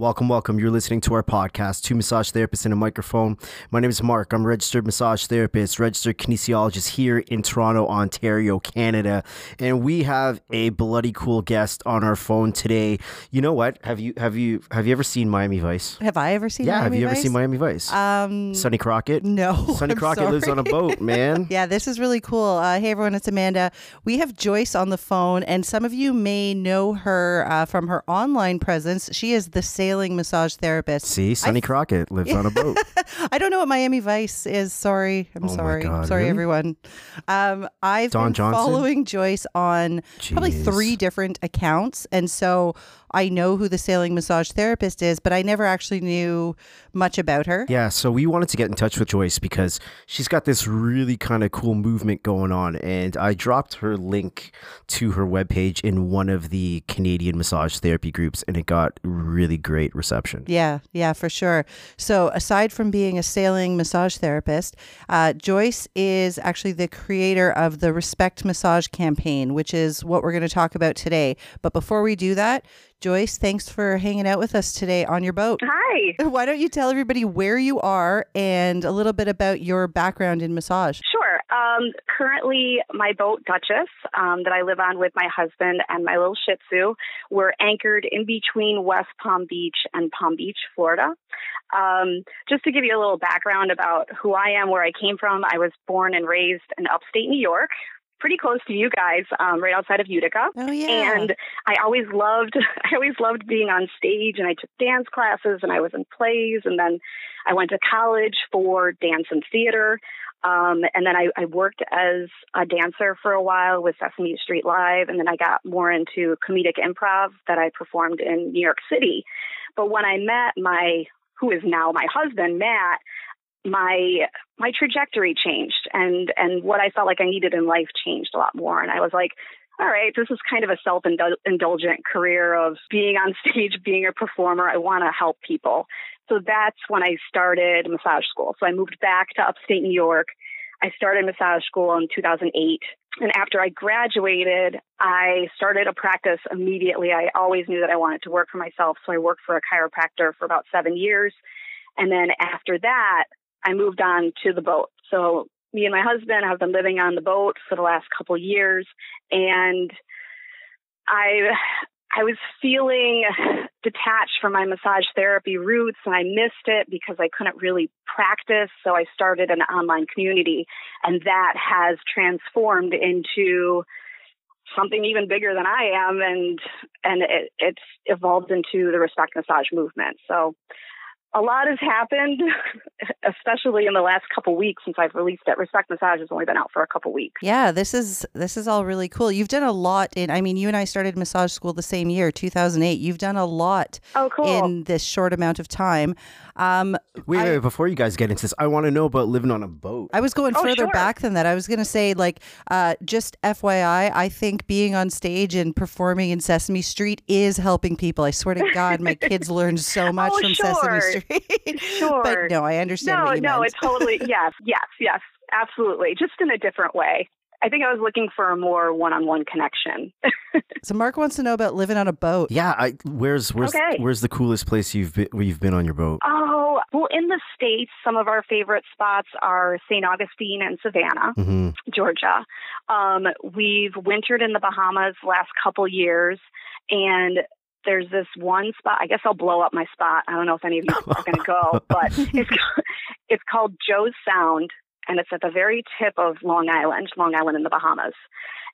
Welcome, welcome. You're listening to our podcast, Two Massage Therapists in a Microphone. My name is Mark. I'm a registered massage therapist, registered kinesiologist here in Toronto, Ontario, Canada. And we have a bloody cool guest on our phone today. You know what? Have you have you have you ever seen Miami Vice? Have I ever seen Miami? yeah, Miami have you ever Vice? seen Miami Vice? Um, Sonny Crockett? no. Sonny I'm Crockett lives on a boat, man. Yeah, this is really cool. Uh, hey, everyone, it's Amanda. We have Joyce on the phone, and some of you may know her uh, from her online presence. She is the sailing massage therapist. See, Sonny Crockett lives on a boat. I don't know what Miami Vice is. Sorry. I'm Oh sorry. God, sorry, really? everyone. Um, I've Don been Johnson? following Joyce on probably three different accounts. And so I know who the sailing massage therapist is, but I never actually knew much about her. Yeah, so we wanted to get in touch with Joyce because she's got this really kind of cool movement going on. And I dropped her link to her webpage in one of the Canadian massage therapy groups, and it got really great reception. Yeah, yeah, for sure. So, aside from being a sailing massage therapist, uh, Joyce is actually the creator of the Respect Massage campaign, which is what we're going to talk about today. But before we do that, Joyce, thanks for hanging out with us today on your boat. Hi. Why don't you tell everybody where you are and a little bit about your background in massage? Sure. Um, currently, my boat Duchess um, that I live on with my husband and my little Shih Tzu, we're anchored in between West Palm Beach and Palm Beach, Florida. Um, just to give you a little background about who I am, where I came from, I was born and raised in upstate New York, pretty close to you guys, um, right outside of Utica. Oh, yeah. And I always loved, I always loved being on stage, and I took dance classes, and I was in plays, and then I went to college for dance and theater, um, and then I, I worked as a dancer for a while with Sesame Street Live, and then I got more into comedic improv that I performed in New York City. But when I met my, who is now my husband, Matt, my my trajectory changed and and what I felt like I needed in life changed a lot more. And I was like all right this is kind of a self-indulgent career of being on stage being a performer. I want to help people. So that's when I started massage school. So I moved back to upstate New York. I started massage school in 2008 and after I graduated I started a practice immediately. I always knew that I wanted to work for myself. So I worked for a chiropractor for about 7 years. And then after that I moved on to the boat. So me and my husband have been living on the boat for the last couple years and I I was feeling detached from my massage therapy roots and I missed it because I couldn't really practice. So I started an online community and that has transformed into something even bigger than I am and and it, it's evolved into the respect massage movement. So a lot has happened, especially in the last couple weeks since I've released it. Respect Massage has only been out for a couple weeks. Yeah, this is this is all really cool. You've done a lot in I mean, you and I started massage school the same year, 2008. You've done a lot Oh, cool. in this short amount of time. Um Wait, I- wait, before you guys get into this, I want to know about living on a boat. I was going Oh, further sure. back than that. I was going to say, like, uh, just FYI, I think being on stage and performing in Sesame Street is helping people. I swear to God, my kids learned so much Oh, from sure. Sesame Street. Sure. but no, I understand no, what you no, meant. it's totally yes, yes, yes, absolutely. Just in a different way. I think I was looking for a more one-on-one connection. So Mark wants to know about living on a boat. yeah, I, where's where's Okay. where's the coolest place you've been, where you've been on your boat? oh, well, in the states, some of our favorite spots are St. Augustine and Savannah. hmm Georgia. Um, we've wintered in the Bahamas last couple years, and there's this one spot. I guess I'll blow up my spot. I don't know if any of you are going to go, but it's it's called Joe's Sound, and it's at the very tip of Long Island, Long Island in the Bahamas,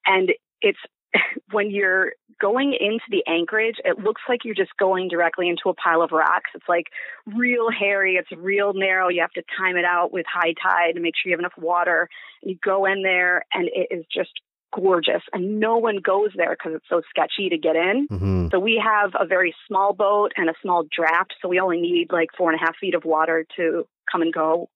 and it's when you're going into the anchorage, it looks like you're just going directly into a pile of rocks. It's like real hairy, it's real narrow. You have to time it out with high tide to make sure you have enough water. You go in there, and it is just gorgeous. And no one goes there because it's so sketchy to get in. hmm So we have a very small boat and a small draft. So we only need like four and a half feet of water to come and go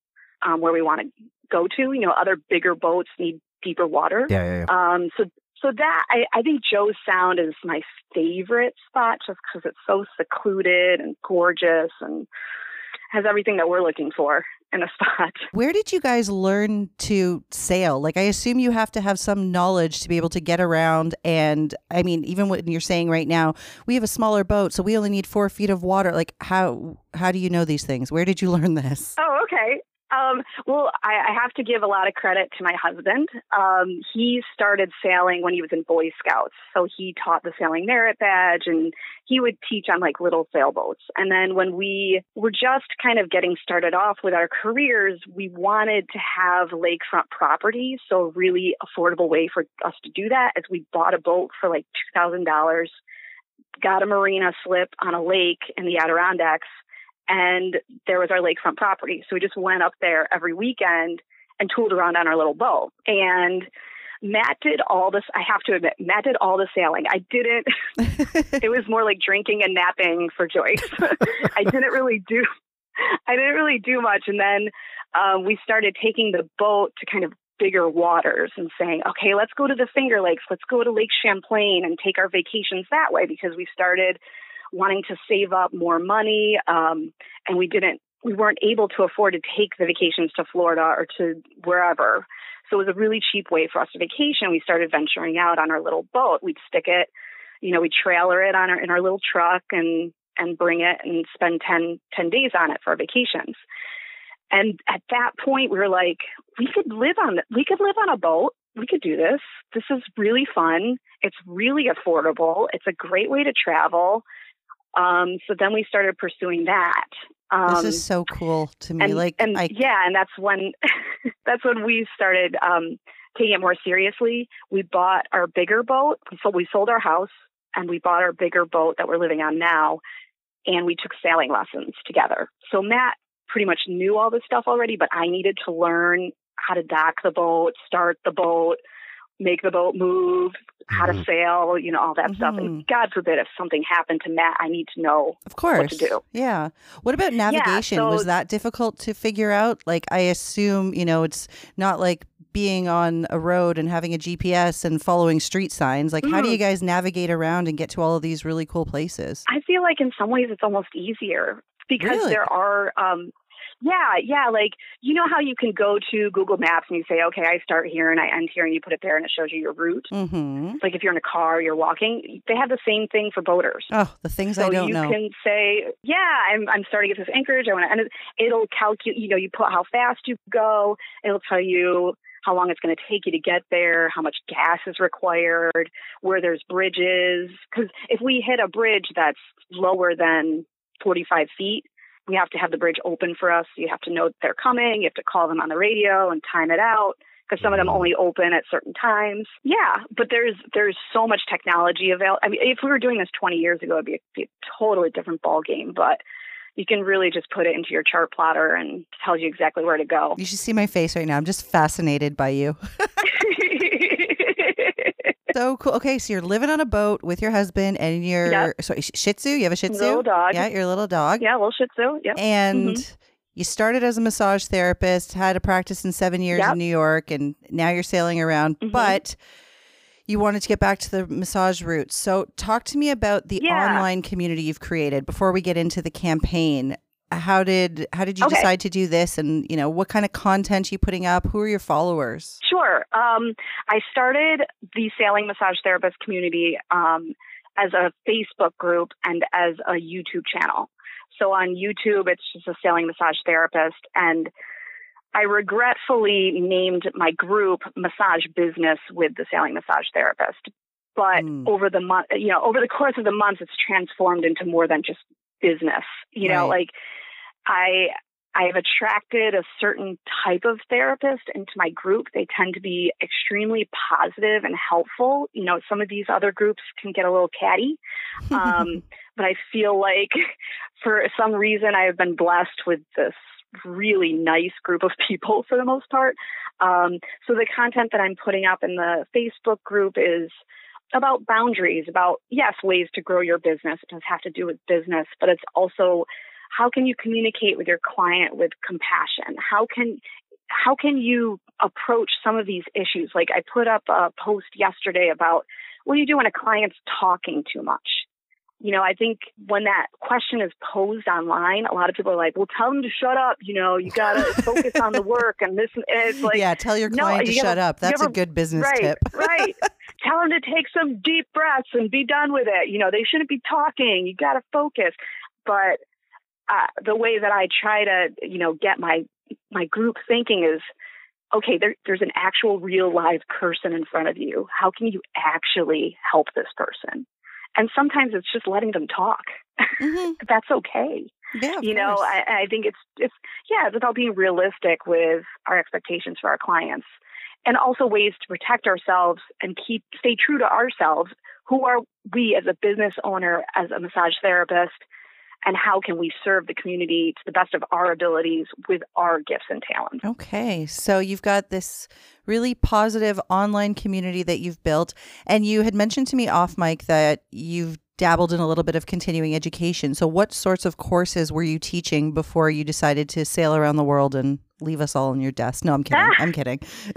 um, where we want to go to. You know, other bigger boats need deeper water. Yeah, yeah, yeah. Um, so so that I, I think Joe's Sound is my favorite spot just because it's so secluded and gorgeous and has everything that we're looking for. In a spot. Where did you guys learn to sail? Like, I assume you have to have some knowledge to be able to get around. And I mean, even when you're saying right now, we have a smaller boat, so we only need four feet of water. Like, how how do you know these things? Where did you learn this? Oh, okay. Um, well, I, I have to give a lot of credit to my husband. Um, he started sailing when he was in Boy Scouts. So he taught the sailing merit badge and he would teach on like little sailboats. And then when we were just kind of getting started off with our careers, we wanted to have lakefront property. So a really affordable way for us to do that is we bought a boat for like $2,000, got a marina slip on a lake in the Adirondacks and there was our lakefront property. So we just went up there every weekend and tooled around on our little boat. And Matt did all this. I have to admit, Matt did all the sailing. I didn't. it was more like drinking and napping for Joyce. I didn't really do. I didn't really do much. And then um, we started taking the boat to kind of bigger waters and saying, okay, let's go to the Finger Lakes. Let's go to Lake Champlain and take our vacations that way because we started wanting to save up more money, um, and we didn't, we weren't able to afford to take the vacations to Florida or to wherever. So it was a really cheap way for us to vacation. We started venturing out on our little boat. We'd stick it, you know, we'd trailer it on our in our little truck and and bring it and spend 10, 10 days on it for our vacations. And at that point, we were like, we could live on we could live on a boat. We could do this. This is really fun. It's really affordable. It's a great way to travel. Um, so then we started pursuing that. Um, this is um, so cool to me. And, like, and I... yeah, and that's when that's when we started um, taking it more seriously. We bought our bigger boat. So we sold our house and we bought our bigger boat that we're living on now, and we took sailing lessons together. So Matt pretty much knew all this stuff already, but I needed to learn how to dock the boat, start the boat, make the boat move, how to mm-hmm. sail, you know, all that mm-hmm. stuff. And mm-hmm. God forbid if something happened to Matt, I need to know of course. what to do. Yeah. What about navigation? Yeah, so, Was that difficult to figure out? Like I assume, you know, it's not like being on a road and having a GPS and following street signs. Like mm-hmm. how do you mm-hmm. guys navigate around and get to all of these really cool places? I feel like in some ways it's almost easier because really? there are um, yeah, yeah. Like, you know how you can go to Google Maps and you say, okay, I start here and I end here, and you put it there and it shows you your route. Mm-hmm. Like, if you're in a car, you're walking, they have the same thing for boaters. Oh, the things so I don't you know. You can say, yeah, I'm, I'm starting at this anchorage. I want to, and it'll calculate, you know, you put how fast you go, it'll tell you how long it's going to take you to get there, how much gas is required, where there's bridges. Because if we hit a bridge that's lower than 45 feet, we have to have the bridge open for us. You have to know they're coming. You have to call them on the radio and time it out because some of them mm-hmm. only open at certain times. Yeah, but there's there's so much technology available. I mean, if we were doing this 20 years ago, it'd be a, be a totally different ball game. But you can really just put it into your chart plotter and tells you exactly where to go. You should see my face right now. I'm just fascinated by you. so cool. Okay, so you're living on a boat with your husband and your yep. sorry, Shih Tzu. You have a Shih Tzu, little dog. Yeah, your little dog. Yeah, little Shih Tzu. Yeah, and. Mm-hmm. You started as a massage therapist, had a practice in seven years yep. in New York, and now you're sailing around. Mm-hmm. But you wanted to get back to the massage roots. So, talk to me about the yeah. online community you've created before we get into the campaign how did how did you okay. decide to do this? And you know what kind of content are you putting up? Who are your followers? Sure. Um, i started the sailing massage therapist community um, as a facebook group and as a youtube channel. So on youtube it's just a sailing massage therapist. And i regretfully named my group massage business with the sailing massage therapist. But mm. over the month you know over the course of the months it's transformed into more than just business. You know right. like I I've attracted a certain type of therapist into my group. They tend to be extremely positive and helpful. You know, some of these other groups can get a little catty. Um, but I feel like for some reason I have been blessed with this really nice group of people for the most part. Um, so the content that I'm putting up in the Facebook group is about boundaries, about, yes, ways to grow your business. It does have to do with business, but it's also how can you communicate with your client with compassion? How can how can you approach some of these issues? Like I put up a post yesterday about what do you do when a client's talking too much? you know, I think when that question is posed online, a lot of people are like, well, tell them to shut up. You know, you got to focus on the work and this. And it's like, yeah, tell your client no, to shut up. That's ever, a good business right, tip. right. Tell them to take some deep breaths and be done with it. You know, they shouldn't be talking. You got to focus. But uh, the way that I try to, you know, get my my group thinking is, okay, there, there's an actual real live person in front of you. How can you actually help this person? And sometimes it's just letting them talk. Mm-hmm. That's okay. Yeah, you know, I, I think it's it's yeah, it's about being realistic with our expectations for our clients, and also ways to protect ourselves and keep stay true to ourselves. Who are we as a business owner, as a massage therapist, and how can we serve the community to the best of our abilities with our gifts and talents. Okay. So you've got this really positive online community that you've built. And you had mentioned to me off mic that you've dabbled in a little bit of continuing education. So, what sorts of courses were you teaching before you decided to sail around the world and leave us all on your desk? No, I'm kidding. I'm kidding.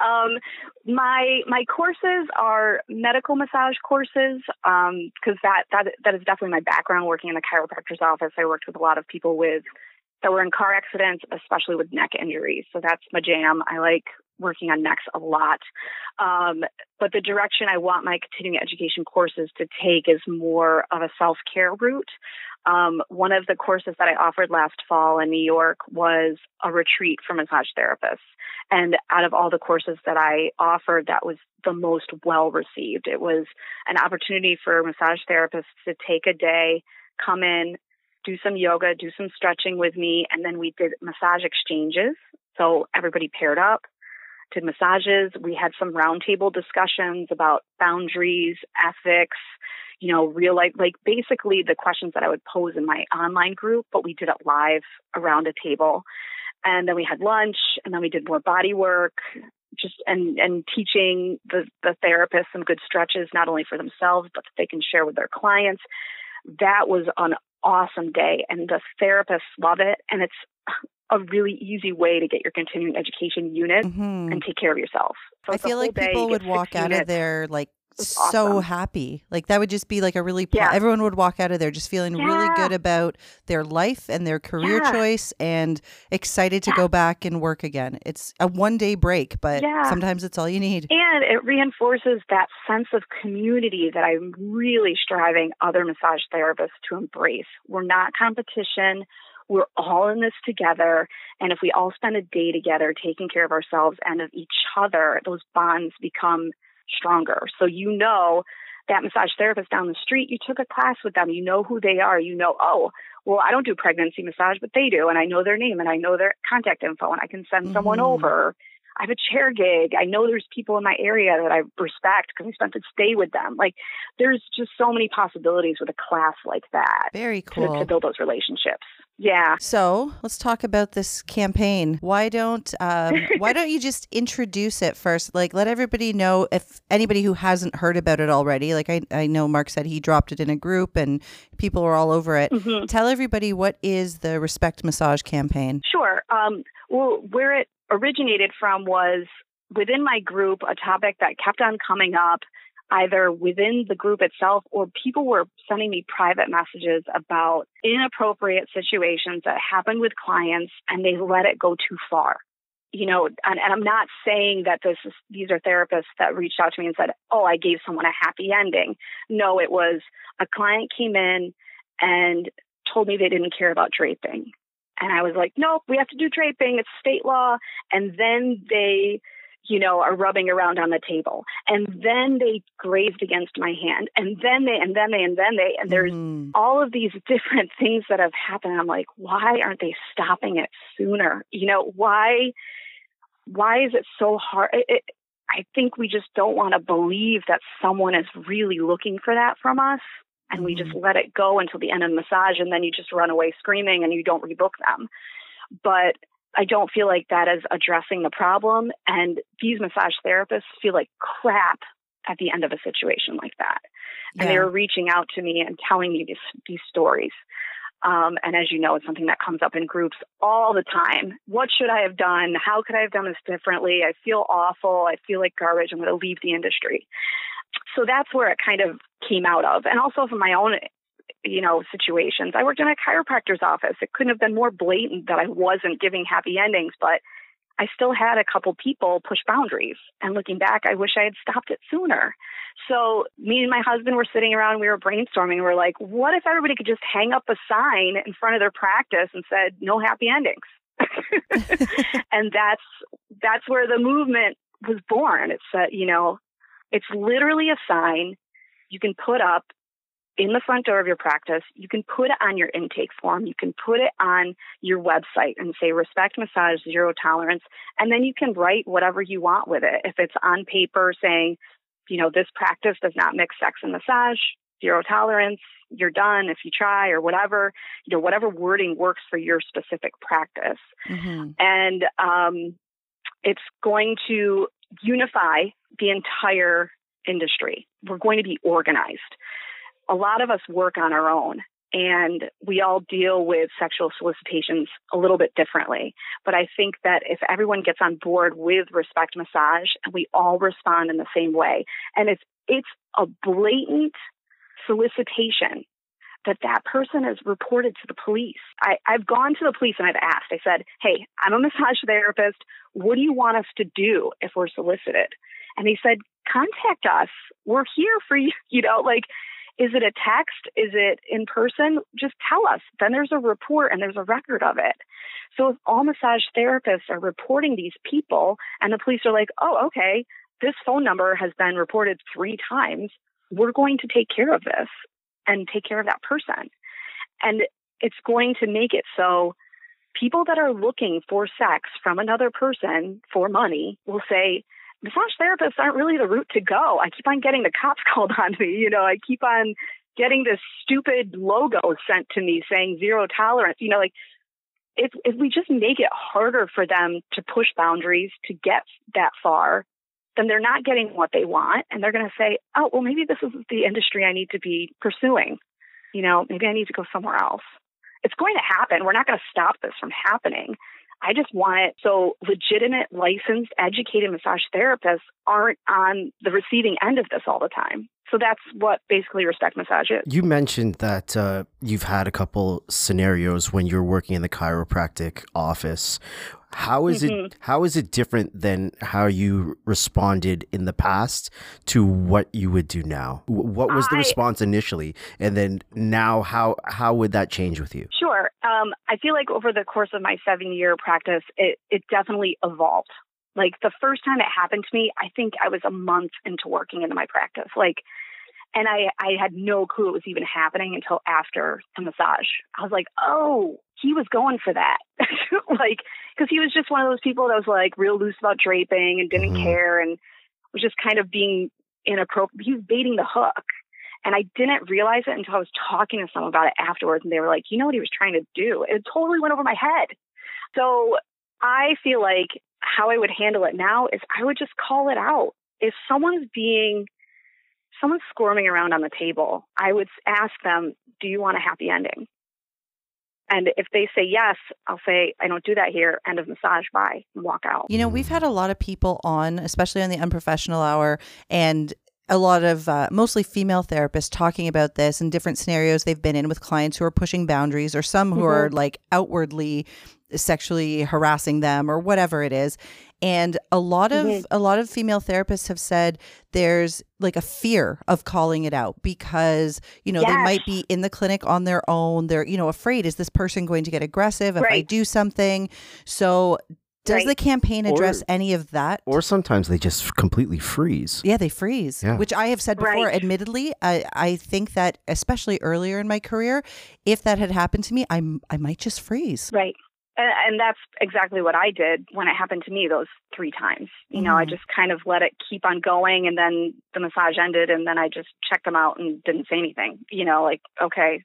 um, my my courses are medical massage courses because um, that that that is definitely my background. Working in the chiropractor's office, I worked with a lot of people with that were in car accidents, especially with neck injuries. So that's my jam. I like working on necks a lot. Um, but the direction I want my continuing education courses to take is more of a self care route. Um, one of the courses that I offered last fall in New York was a retreat for massage therapists. And out of all the courses that I offered, that was the most well received. It was an opportunity for massage therapists to take a day, come in, do some yoga, do some stretching with me, and then we did massage exchanges. So everybody paired up, did massages. We had some roundtable discussions about boundaries, ethics, you know, real life, like basically the questions that I would pose in my online group, but we did it live around a table. And then we had lunch and then we did more body work, just and and teaching the the therapists some good stretches not only for themselves but that they can share with their clients that was an awesome day and the therapists love it and it's a really easy way to get your continuing education unit mm-hmm. and take care of yourself. So I feel like people would walk out of there like so awesome. happy. Like that would just be like a really po- yeah. everyone would walk out of there just feeling yeah. really good about their life and their career yeah. choice and excited to go back and work again. It's a one day break, but sometimes it's all you need. And it reinforces that sense of community that I'm really striving other massage therapists to embrace. We're not competition. We're all in this together. And if we all spend a day together taking care of ourselves and of each other, those bonds become stronger. So you know that massage therapist down the street, you took a class with them, you know who they are, you know, oh, well, I don't do pregnancy massage, but they do, and I know their name and I know their contact info, and I can send mm-hmm. someone over. I have a chair gig. I know there's people in my area that I respect because I spent a day with them. Like, there's just so many possibilities with a class like that. Very cool. To, to build those relationships. Yeah. So let's talk about this campaign. Why don't um, Why don't you just introduce it first? Like, let everybody know if anybody who hasn't heard about it already. Like, I I know Mark said he dropped it in a group and people are all over it. Mm-hmm. Tell everybody what is the Respect Massage campaign. Sure. Um, well, where it originated from was within my group, a topic that kept on coming up either within the group itself or people were sending me private messages about inappropriate situations that happened with clients and they let it go too far. You know, and, and I'm not saying that this is, these are therapists that reached out to me and said, Oh, I gave someone a happy ending. No, it was a client came in and told me they didn't care about draping. And I was like, nope, we have to do draping. It's state law. And then they, you know, are rubbing around on the table. And then they grazed against my hand. And then they, and then they, and then they, and there's mm. all of these different things that have happened. I'm like, why aren't they stopping it sooner? You know, why, why is it so hard? It, it, I think we just don't want to believe that someone is really looking for that from us and we just mm-hmm. let it go until the end of the massage and then you just run away screaming and you don't rebook them. But I don't feel like that is addressing the problem. And these massage therapists feel like crap at the end of a situation like that. And yeah. they were reaching out to me and telling me these, these stories. Um, and as you know, it's something that comes up in groups all the time. What should I have done? How could I have done this differently? I feel awful. I feel like garbage. I'm going to leave the industry. So that's where it kind of came out of. And also from my own you know, situations. I worked in a chiropractor's office. It couldn't have been more blatant that I wasn't giving happy endings, but I still had a couple people push boundaries. And looking back, I wish I had stopped it sooner. So me and my husband were sitting around, we were brainstorming. We we're like, what if everybody could just hang up a sign in front of their practice and said, no happy endings? and that's that's where the movement was born. It's a, you know, it's literally a sign you can put up in the front door of your practice. You can put it on your intake form. You can put it on your website and say respect massage, zero tolerance. And then you can write whatever you want with it. If it's on paper saying, you know, this practice does not mix sex and massage, zero tolerance, you're done if you try or whatever, you know, whatever wording works for your specific practice. Mm-hmm. And um, it's going to unify the entire industry. We're going to be organized a lot of us work on our own and we all deal with sexual solicitations a little bit differently. But I think that if everyone gets on board with respect massage and we all respond in the same way, and it's it's a blatant solicitation that that person is reported to the police. I, I've gone to the police and I've asked. I said, "Hey, I'm a massage therapist. What do you want us to do if we're solicited?" And he said, "Contact us. We're here for you." You know, like is it a text? Is it in person? Just tell us. Then there's a report and there's a record of it. So if all massage therapists are reporting these people and the police are like, oh, okay, this phone number has been reported three times, we're going to take care of this and take care of that person. And it's going to make it so people that are looking for sex from another person for money will say, massage therapists aren't really the route to go. I keep on getting the cops called on me. You know, I keep on getting this stupid logo sent to me saying zero tolerance. You know, like if if we just make it harder for them to push boundaries to get that far, then they're not getting what they want, and they're going to say, "Oh, well, maybe this is the industry I need to be pursuing." You know, maybe I need to go somewhere else. It's going to happen. We're not going to stop this from happening. I just want it so legitimate, licensed, educated massage therapists aren't on the receiving end of this all the time. So that's what basically respect massage is. You mentioned that uh, you've had a couple scenarios when you're working in the chiropractic office how is mm-hmm. it how is it different than how you responded in the past to what you would do now? What was the I, response initially and then now how how would that change with you? Sure. Um, I feel like over the course of my 7-year practice it it definitely evolved. Like the first time it happened to me, I think I was a month into working into my practice. Like and I, I had no clue it was even happening until after the massage. I was like, oh, he was going for that. like, because he was just one of those people that was like real loose about draping and didn't mm-hmm. care and was just kind of being inappropriate. He was baiting the hook. And I didn't realize it until I was talking to someone about it afterwards. And they were like, you know what he was trying to do? It totally went over my head. So I feel like how I would handle it now is I would just call it out. If someone's being someone's squirming around on the table, I would ask them, Do you want a happy ending? And if they say yes, I'll say, I don't do that here. End of massage. Bye. And walk out. You know, we've had a lot of people on, especially on the unprofessional hour, and a lot of uh, mostly female therapists talking about this and different scenarios they've been in with clients who are pushing boundaries or some who mm-hmm. are like outwardly sexually harassing them or whatever it is and a lot of mm-hmm. a lot of female therapists have said there's like a fear of calling it out because you know yes. they might be in the clinic on their own they're you know afraid is this person going to get aggressive if right. i do something so does right. the campaign address or, any of that? Or sometimes they just completely freeze. Yeah, they freeze. Yeah. Which I have said before. Right. Admittedly, I, I think that especially earlier in my career, if that had happened to me, I I might just freeze. Right. And, and that's exactly what I did when it happened to me those three times. You know, mm. I just kind of let it keep on going, and then the massage ended, and then I just checked them out and didn't say anything. You know, like okay,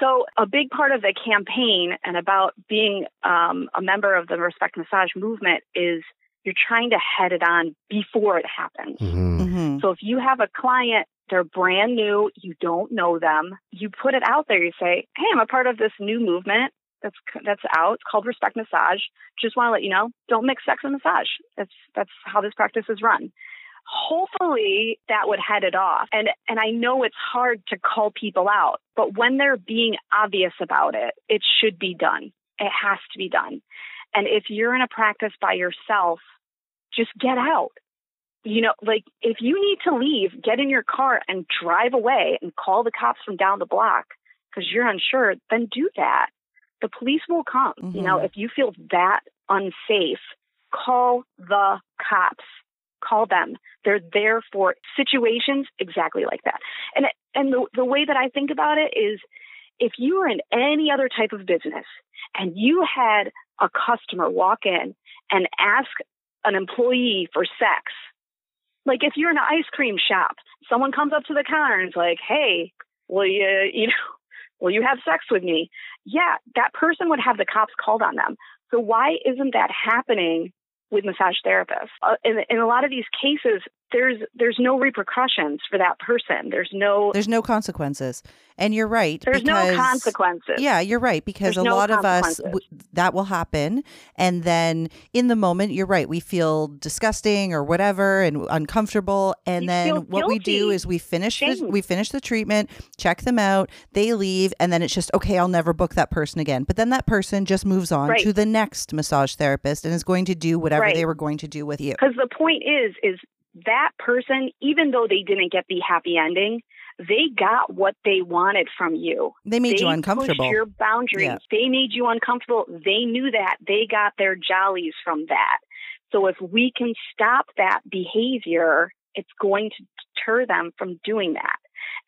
so, a big part of the campaign and about being um, a member of the Respect Massage movement is you're trying to head it on before it happens. Mm-hmm. Mm-hmm. So, if you have a client, they're brand new, you don't know them, you put it out there. You say, "Hey, I'm a part of this new movement that's that's out. It's called Respect Massage. Just want to let you know, don't mix sex and massage. That's that's how this practice is run." hopefully that would head it off. And and I know it's hard to call people out, but when they're being obvious about it, it should be done. It has to be done. And if you're in a practice by yourself, just get out. You know, like if you need to leave, get in your car and drive away and call the cops from down the block because you're unsure, then do that. The police will come. Mm-hmm. You know, if you feel that unsafe, call the cops. Call them. They're there for situations exactly like that. And and the the way that I think about it is if you were in any other type of business and you had a customer walk in and ask an employee for sex, like if you're in an ice cream shop, someone comes up to the counter and is like, "Hey, will you, you know, will you have sex with me?" Yeah, that person would have the cops called on them. So why isn't that happening with massage therapists. Uh, in, in a lot of these cases, there's there's no repercussions for that person. There's no there's no consequences. And you're right. There's because, no consequences. Yeah, you're right because there's a no lot of us w- that will happen, and then in the moment, you're right. We feel disgusting or whatever and uncomfortable, and you then what we do is we finish the, we finish the treatment, check them out, they leave, and then it's just okay. I'll never book that person again. But then that person just moves on right. to the next massage therapist and is going to do whatever right. they were going to do with you. Because the point is, is that person, even though they didn't get the happy ending, they got what they wanted from you. They made they you uncomfortable. your boundaries. Yeah. They made you uncomfortable. They knew that. They got their jollies from that. So if we can stop that behavior, it's going to deter them from doing that.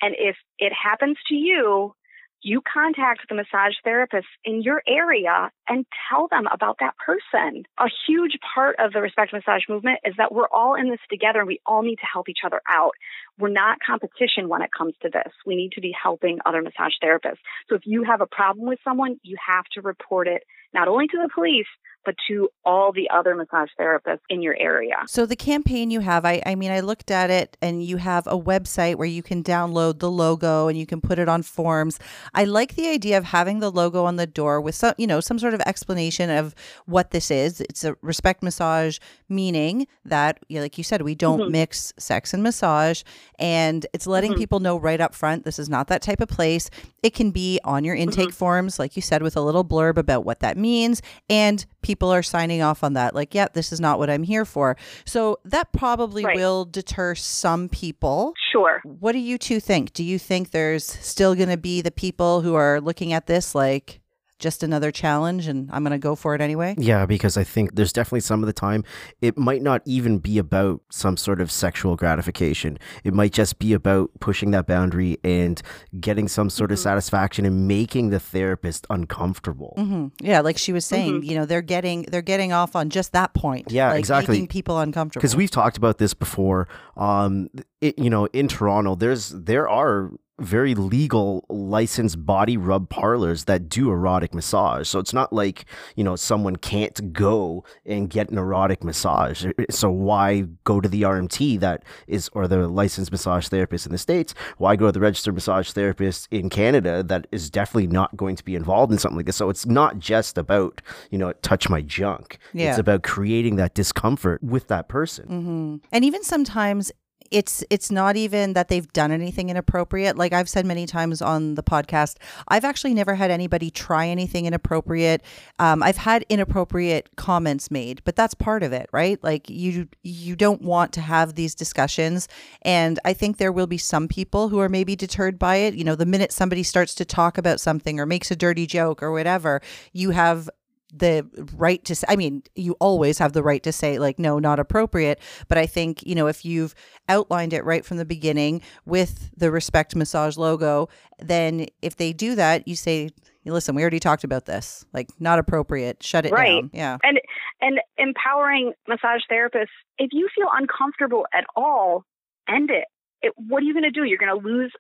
And if it happens to you, you contact the massage therapist in your area and tell them about that person. A huge part of the respect massage movement is that we're all in this together and we all need to help each other out. We're not competition when it comes to this. We need to be helping other massage therapists. So if you have a problem with someone, you have to report it not only to the police, but to all the other massage therapists in your area. So the campaign you have, I, I mean, I looked at it and you have a website where you can download the logo and you can put it on forms. I like the idea of having the logo on the door with some, you know, some sort of explanation of what this is. It's a respect massage, meaning that, like you said, we don't mm-hmm. mix sex and massage. And it's letting mm-hmm. people know right up front this is not that type of place. It can be on your intake mm-hmm. forms, like you said, with a little blurb about what that means. And people are signing off on that like yeah this is not what i'm here for so that probably right. will deter some people sure what do you two think do you think there's still going to be the people who are looking at this like just another challenge and I'm going to go for it anyway? Yeah, because I think there's definitely some of the time it might not even be about some sort of sexual gratification. It might just be about pushing that boundary and getting some sort mm-hmm. of satisfaction and making the therapist uncomfortable. Mm-hmm. Yeah, like she was saying, mm-hmm. you know, they're getting they're getting off on just that point. Yeah, like exactly. Making people uncomfortable. Because we've talked about this before. Um, it, you know, in Toronto, there's there are very legal licensed body rub parlors that do erotic massage. So it's not like, you know, someone can't go and get an erotic massage. So why go to the RMT that is, or the licensed massage therapist in the States? Why go to the registered massage therapist in Canada that is definitely not going to be involved in something like this? So it's not just about, you know, touch my junk. Yeah. It's about creating that discomfort with that person. Mm-hmm. And even sometimes it's it's not even that they've done anything inappropriate. Like I've said many times on the podcast, I've actually never had anybody try anything inappropriate. Um, I've had inappropriate comments made, but that's part of it, right? Like you you don't want to have these discussions, and I think there will be some people who are maybe deterred by it. You know, the minute somebody starts to talk about something or makes a dirty joke or whatever, you have the right to say, I mean, you always have the right to say, like, no, not appropriate. But I think, you know, if you've outlined it right from the beginning with the Respect Massage logo, then if they do that, you say, listen, we already talked about this, like, not appropriate, shut it right. down. Yeah. And, and empowering massage therapists, if you feel uncomfortable at all, end it. it what are you going to do? You're going to lose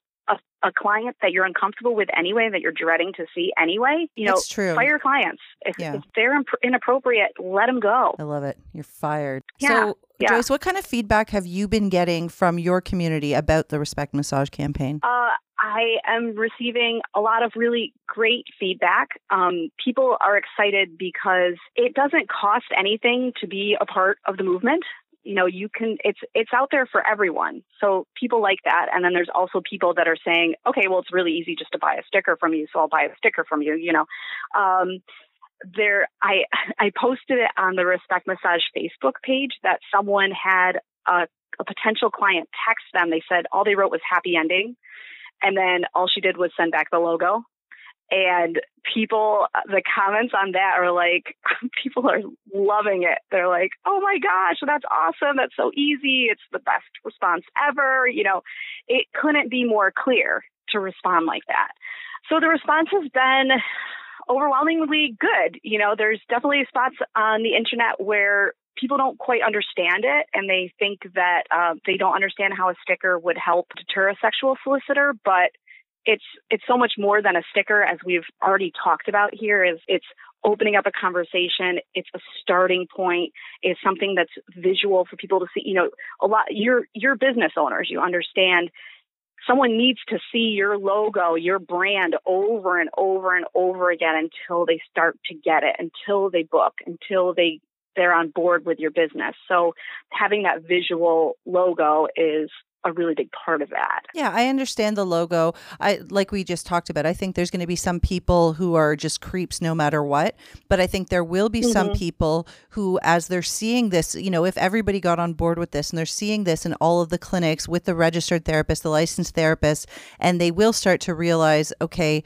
a, client that you're uncomfortable with anyway, that you're dreading to see anyway, you know, That's true. fire clients. If, yeah. if they're imp- inappropriate, let them go. I love it. You're fired. Yeah. So, yeah. Joyce, what kind of feedback have you been getting from your community about the Respect Massage campaign? Uh, I am receiving a lot of really great feedback. Um, people are excited because it doesn't cost anything to be a part of the movement You know, you can it's it's out there for everyone. So people like that. And then there's also people that are saying, okay, well it's really easy just to buy a sticker from you, so I'll buy a sticker from you, you know. Um there I I posted it on the Respect Massage Facebook page that someone had a, a potential client text them. They said all they wrote was happy ending. And then all she did was send back the logo and people the comments on that are like people are loving it. They're like oh my gosh that's awesome. That's so easy. It's the best response ever. You know it couldn't be more clear to respond like that. So the response has been overwhelmingly good. You know there's definitely spots on the internet where people don't quite understand it and they think that uh, they don't understand how a sticker would help deter a sexual solicitor but it's it's so much more than a sticker as we've already talked about here is it's opening up a conversation. It's a starting point. It's something that's visual for people to see. You know a lot you're you're business owners you understand. Someone needs to see your logo your brand over and over and over again until they start to get it until they book until they they're on board with your business. So having that visual logo is a really big part of that. Yeah, I understand the logo. I like we just talked about. I think there's going to be some people who are just creeps no matter what, but I think there will be mm-hmm. some people who as they're seeing this, you know, if everybody got on board with this and they're seeing this in all of the clinics with the registered therapist, the licensed therapist, and they will start to realize, okay,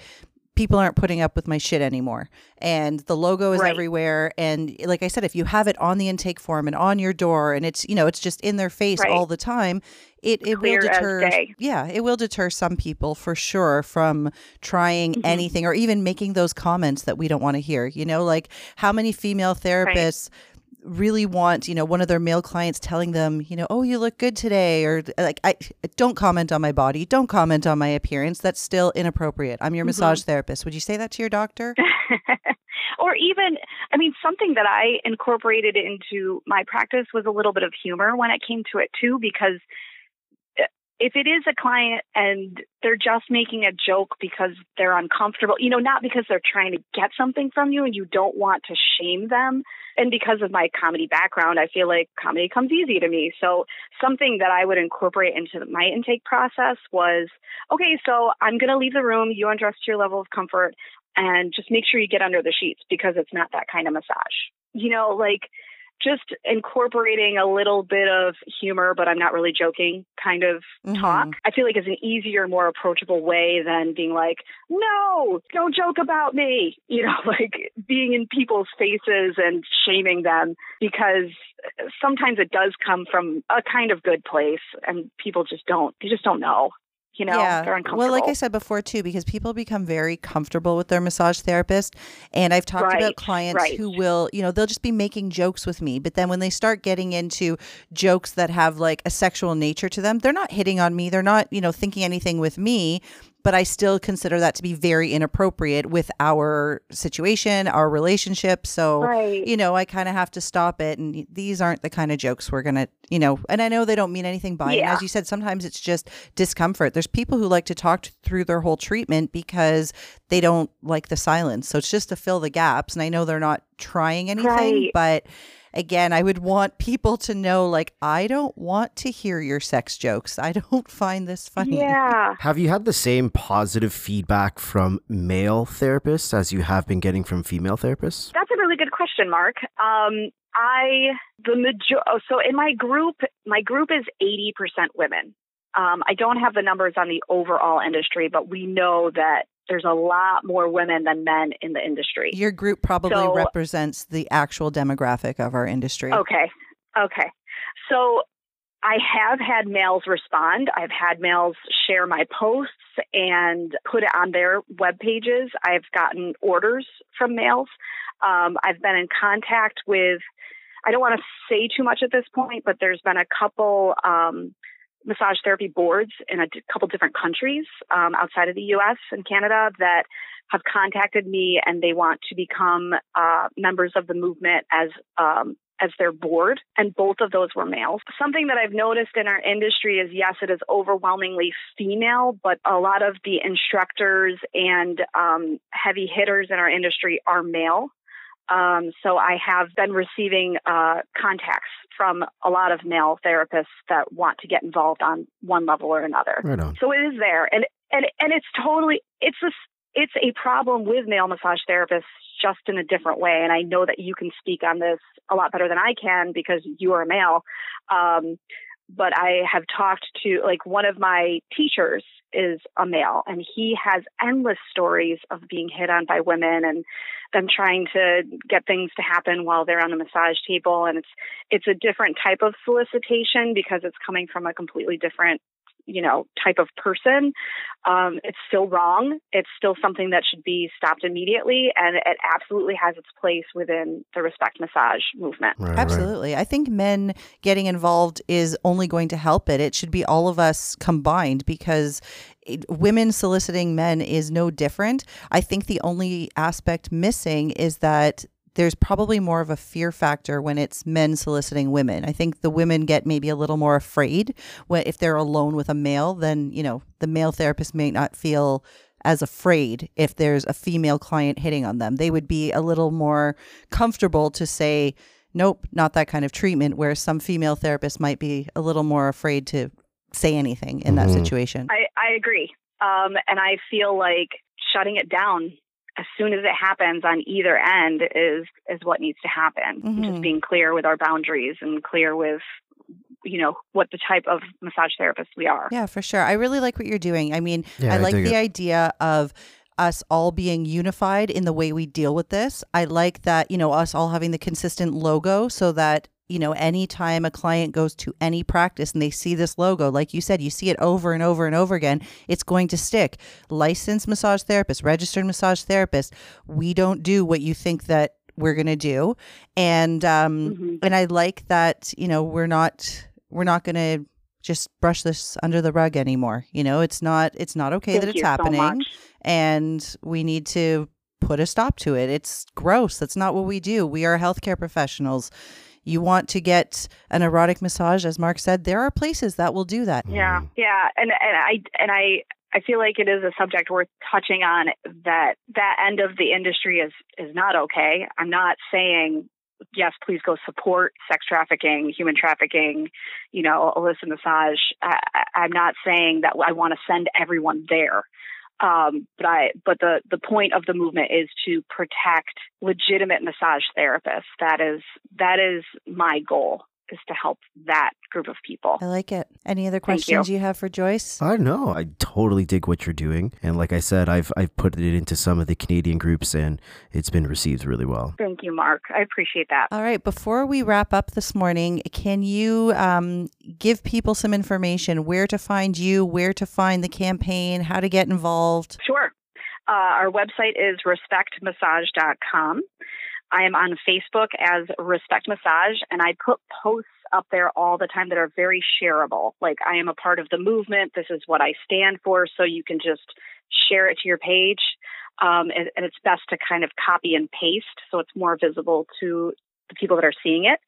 people aren't putting up with my shit anymore. And the logo is right. everywhere. And like I said, if you have it on the intake form and on your door and it's, you know, it's just in their face right. all the time, it, it will deter yeah, it will deter some people for sure from trying mm-hmm. anything or even making those comments that we don't want to hear. You know, like how many female therapists right really want you know one of their male clients telling them you know oh you look good today or like i don't comment on my body don't comment on my appearance that's still inappropriate i'm your mm-hmm. massage therapist would you say that to your doctor or even i mean something that i incorporated into my practice was a little bit of humor when it came to it too because if it is a client and they're just making a joke because they're uncomfortable, you know, not because they're trying to get something from you and you don't want to shame them. And because of my comedy background, I feel like comedy comes easy to me. So something that I would incorporate into my intake process was, okay, so I'm going to leave the room. You undress to your level of comfort and just make sure you get under the sheets because it's not that kind of massage. You know, like just incorporating a little bit of humor, but I'm not really joking kind of mm-hmm. talk. I feel like is an easier, more approachable way than being like, no, don't joke about me. You know, like being in people's faces and shaming them because sometimes it does come from a kind of good place and people just don't, they just don't know you know yeah. they're uncomfortable. Well, like I said before too, because people become very comfortable with their massage therapist. And I've talked right, about clients right. who will, you know, they'll just be making jokes with me. But then when they start getting into jokes that have like a sexual nature to them, they're not hitting on me. They're not, you know, thinking anything with me but I still consider that to be very inappropriate with our situation, our relationship. So, right. you know, I kind of have to stop it. And these aren't the kind of jokes we're going to, you know, and I know they don't mean anything by yeah. it. As you said, sometimes it's just discomfort. There's people who like to talk through their whole treatment because they don't like the silence. So it's just to fill the gaps. And I know they're not trying anything, right. but again, I would want people to know like, I don't want to hear your sex jokes. I don't find this funny. Yeah. Have you had the same positive feedback from male therapists as you have been getting from female therapists? That's a really good question, Mark. Um, I the major oh, so in my group, my group is eighty percent women. Um, I don't have the numbers on the overall industry, but we know that there's a lot more women than men in the industry. Your group probably so, represents the actual demographic of our industry. Okay. Okay. So I have had males respond. I've had males share my posts and put it on their web pages. I've gotten orders from males. Um, I've been in contact with, I don't want to say too much at this point, but there's been a couple um, massage therapy boards in a couple different countries um, outside of the U.S. and Canada that have contacted me and they want to become uh, members of the movement as um, as their board, and both of those were males. Something that I've noticed in our industry is yes, it is overwhelmingly female, but a lot of the instructors and um, heavy hitters in our industry are male. Um, so I have been receiving uh, contacts from a lot of male therapists that want to get involved on one level or another. Right. So it is there, and and and it's totally it's a it's a problem with male massage therapists just in a different way. And I know that you can speak on this a lot better than I can because you are a male. Um, but I have talked to like one of my teachers is a male and he has endless stories of being hit on by women and them trying to get things to happen while they're on the massage table. And it's it's a different type of solicitation because it's coming from a completely different you know type of person um, it's still wrong it's still something that should be stopped immediately and it absolutely has its place within the respect massage movement Right, right. Absolutely. I think men getting involved is only going to help it. It should be all of us combined because it, women soliciting men is no different. I think the only aspect missing is that there's probably more of a fear factor when it's men soliciting women. I think the women get maybe a little more afraid when if they're alone with a male, then, you know, the male therapist may not feel as afraid if there's a female client hitting on them. They would be a little more comfortable to say, nope, not that kind of treatment, where some female therapists might be a little more afraid to say anything in that Mhm. situation. I, I agree. Um, and I feel like shutting it down as soon as it happens on either end is is what needs to happen. Mhm. Just being clear with our boundaries and clear with you know what the type of massage therapist we are. Yeah, for sure. I really like what you're doing. I mean, Yeah, I I like dig the it. idea of us all being unified in the way we deal with this. I like that, you know, us all having the consistent logo so that, you know, anytime a client goes to any practice and they see this logo, like you said, you see it over and over and over again, it's going to stick. Licensed massage therapist, registered massage therapist, we don't do what you think that we're going to do. And um Mhm. and I like that, you know, we're not we're not going to just brush this under the rug anymore. You know, it's not it's not okay Thank that it's you so happening and we need to put a stop to it. It's gross. That's not what we do. We are healthcare professionals. You want to get an erotic massage as Mark said, there are places that will do that. Yeah, Mhm. yeah, and and I and I I feel like it is a subject worth touching on. That that end of the industry is is not okay. I'm not saying yes, please go support sex trafficking, human trafficking, you know, illicit massage. I, I- I'm not saying that I want to send everyone there. Um, but I, but the, the point of the movement is to protect legitimate massage therapists. That is, that is my goal is to help that group of people. I like it. Any other Thank you. questions you. have for Joyce? I don't know. I totally dig what you're doing, and like I said, I've I've put it into some of the Canadian groups, and it's been received really well. Thank you, Mark. I appreciate that. All right. Before we wrap up this morning, can you um, give people some information where to find you, where to find the campaign, how to get involved? Sure. Uh, our website is respectmassage.com. I am on Facebook as Respect Massage, and I put posts up there all the time that are very shareable. Like, I am a part of the movement. This is what I stand for. So you can just share it to your page. Um, and, and it's best to kind of copy and paste so it's more visible to the people that are seeing it.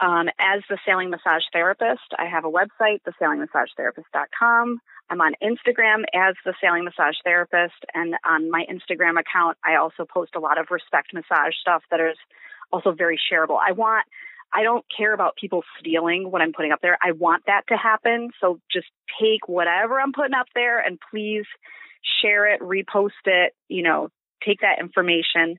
Um, as the Sailing Massage Therapist, I have a website, thesailingmassagetherapist.com. I'm on Instagram as the Sailing Massage Therapist, and on my Instagram account, I also post a lot of respect massage stuff that is also very shareable. I want, I don't care about people stealing what I'm putting up there. I want that to happen. So just take whatever I'm putting up there and please share it, repost it, you know, take that information.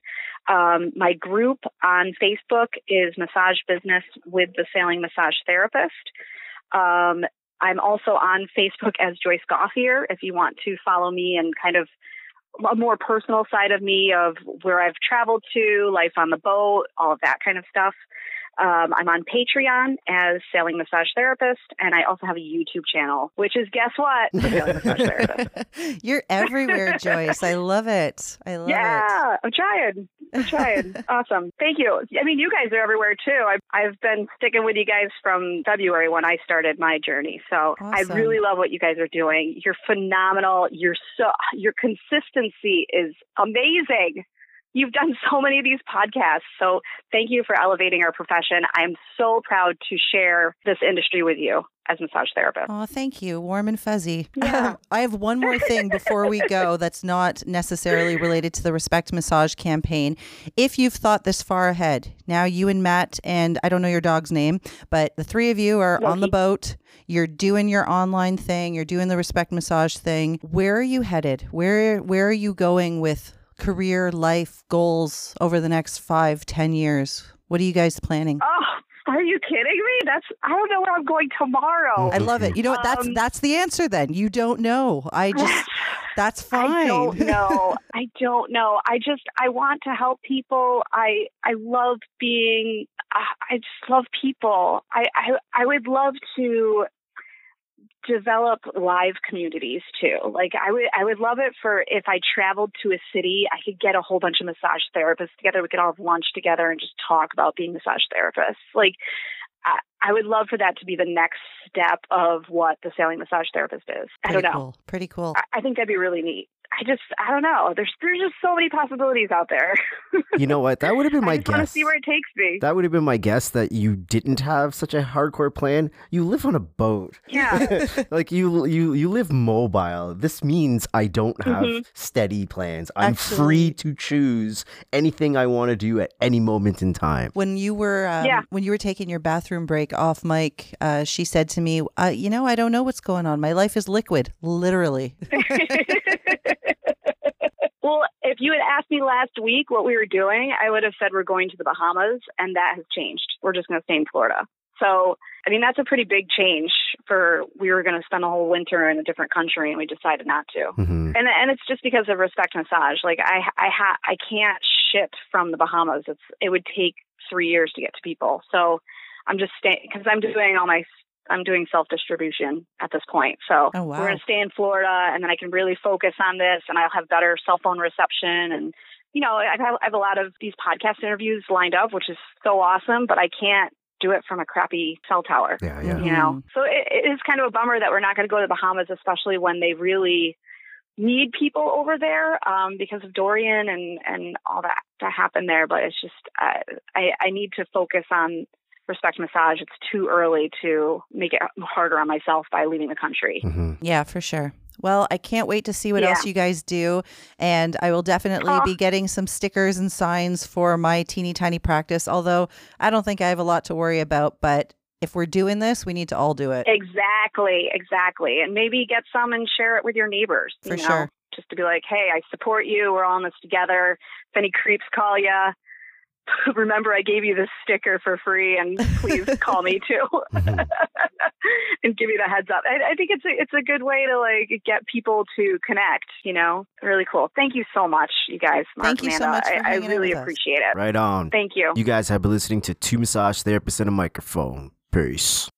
Um, my group on Facebook is Massage Business with the Sailing Massage Therapist. Um, I'm also on Facebook as Joyce Gothier if you want to follow me and kind of a more personal side of me of where I've traveled to, life on the boat, all of that kind of stuff. Um, I'm on Patreon as Sailing Massage Therapist, and I also have a YouTube channel, which is guess what? Sailing Massage Therapist. You're everywhere, Joyce. I love it. I love it. Yeah, I'm trying. I'm trying. awesome. Thank you. I mean, you guys are everywhere too. I've, I've been sticking with you guys from February when I started my journey. So I really love what you guys are doing. You're phenomenal. You're so, your consistency is amazing. You've done so many of these podcasts. So thank you for elevating our profession. I'm so proud to share this industry with you. as massage therapist. Oh, thank you. Warm and fuzzy. Yeah. Um, I have one more thing before we go that's not necessarily related to the Respect Massage campaign. If you've thought this far ahead, now you and Matt, and I don't know your dog's name, but the three of you are on the boat. You're doing your online thing, you're doing the Respect Massage thing. Where are you headed? Where where are you going with career, life, goals over the next five, ten years? What are you guys planning? Oh, are you kidding me? That's I don't know where I'm going tomorrow. I love it. You know what? That's Um, that's the answer then. You don't know. I just that's fine. I don't know. I don't know. I just I want to help people. I I love being. I I just love people. I I I would love to develop live communities too. Like I would I would love it for if I traveled to a city, I could get a whole bunch of massage therapists together. We could all have lunch together and just talk about being massage therapists. Like I, I would love for that to be the next step of what the sailing massage therapist is. I Pretty don't know. cool. Pretty cool. I- I think that'd be really neat. I just, I don't know. There's, there's just so many possibilities out there. You know what? That would have been my I just want to guess. see where it takes me. That would have been my guess that you didn't have such a hardcore plan. You live on a boat. yeah. like you you you live mobile. This means I don't have Mhm. steady plans. I'm Actually- free to choose anything I want to do at any moment in time. When you were um, Yeah. when you were taking your bathroom break off mic, uh, she said to me, uh, "You know, I don't know what's going on. My life is liquid, literally." well, if you had asked me last week what we were doing, I would have said we're going to the Bahamas, and that has changed. We're just going to stay in Florida. So, I mean, that's a pretty big change for we were going to spend a whole winter in a different country, and we decided not to. hmm and and it's just because of respect massage. Like I I ha I can't ship from the Bahamas. It's it would take three years to get to people. So I'm just staying because I'm doing all my I'm doing self distribution at this point. So Oh, wow. we're gonna stay in Florida, and then I can really focus on this, and I'll have better cell phone reception and. You know, I have, I have a lot of these podcast interviews lined up, which is so awesome, but I can't do it from a crappy cell tower Yeah, yeah. You know so it, it is kind of a bummer that we're not going to go to the bahamas especially when they really need people over there um, because of dorian and and all that that happened there but it's just uh, i i need to focus on respect massage it's too early to make it harder on myself by leaving the country hmm Yeah, for sure. Well, I can't wait to see what Yeah. else you guys do. And I will definitely Oh. be getting some stickers and signs for my teeny tiny practice. Although I don't think I have a lot to worry about. But if we're doing this, we need to all do it. exactly exactly and maybe get some and share it with your neighbors you For know? sure. just to be like hey i support you we're all in this together if any creeps call you remember i gave you this sticker for free and please call me too Mhm. and give you the heads up I, I think it's a it's a good way to like get people to connect you know really cool thank you so much you guys Mark, Thank you so much for I, I really appreciate it Right on. thank you You guys have been listening to Two Massage Therapists and a Microphone. Peace.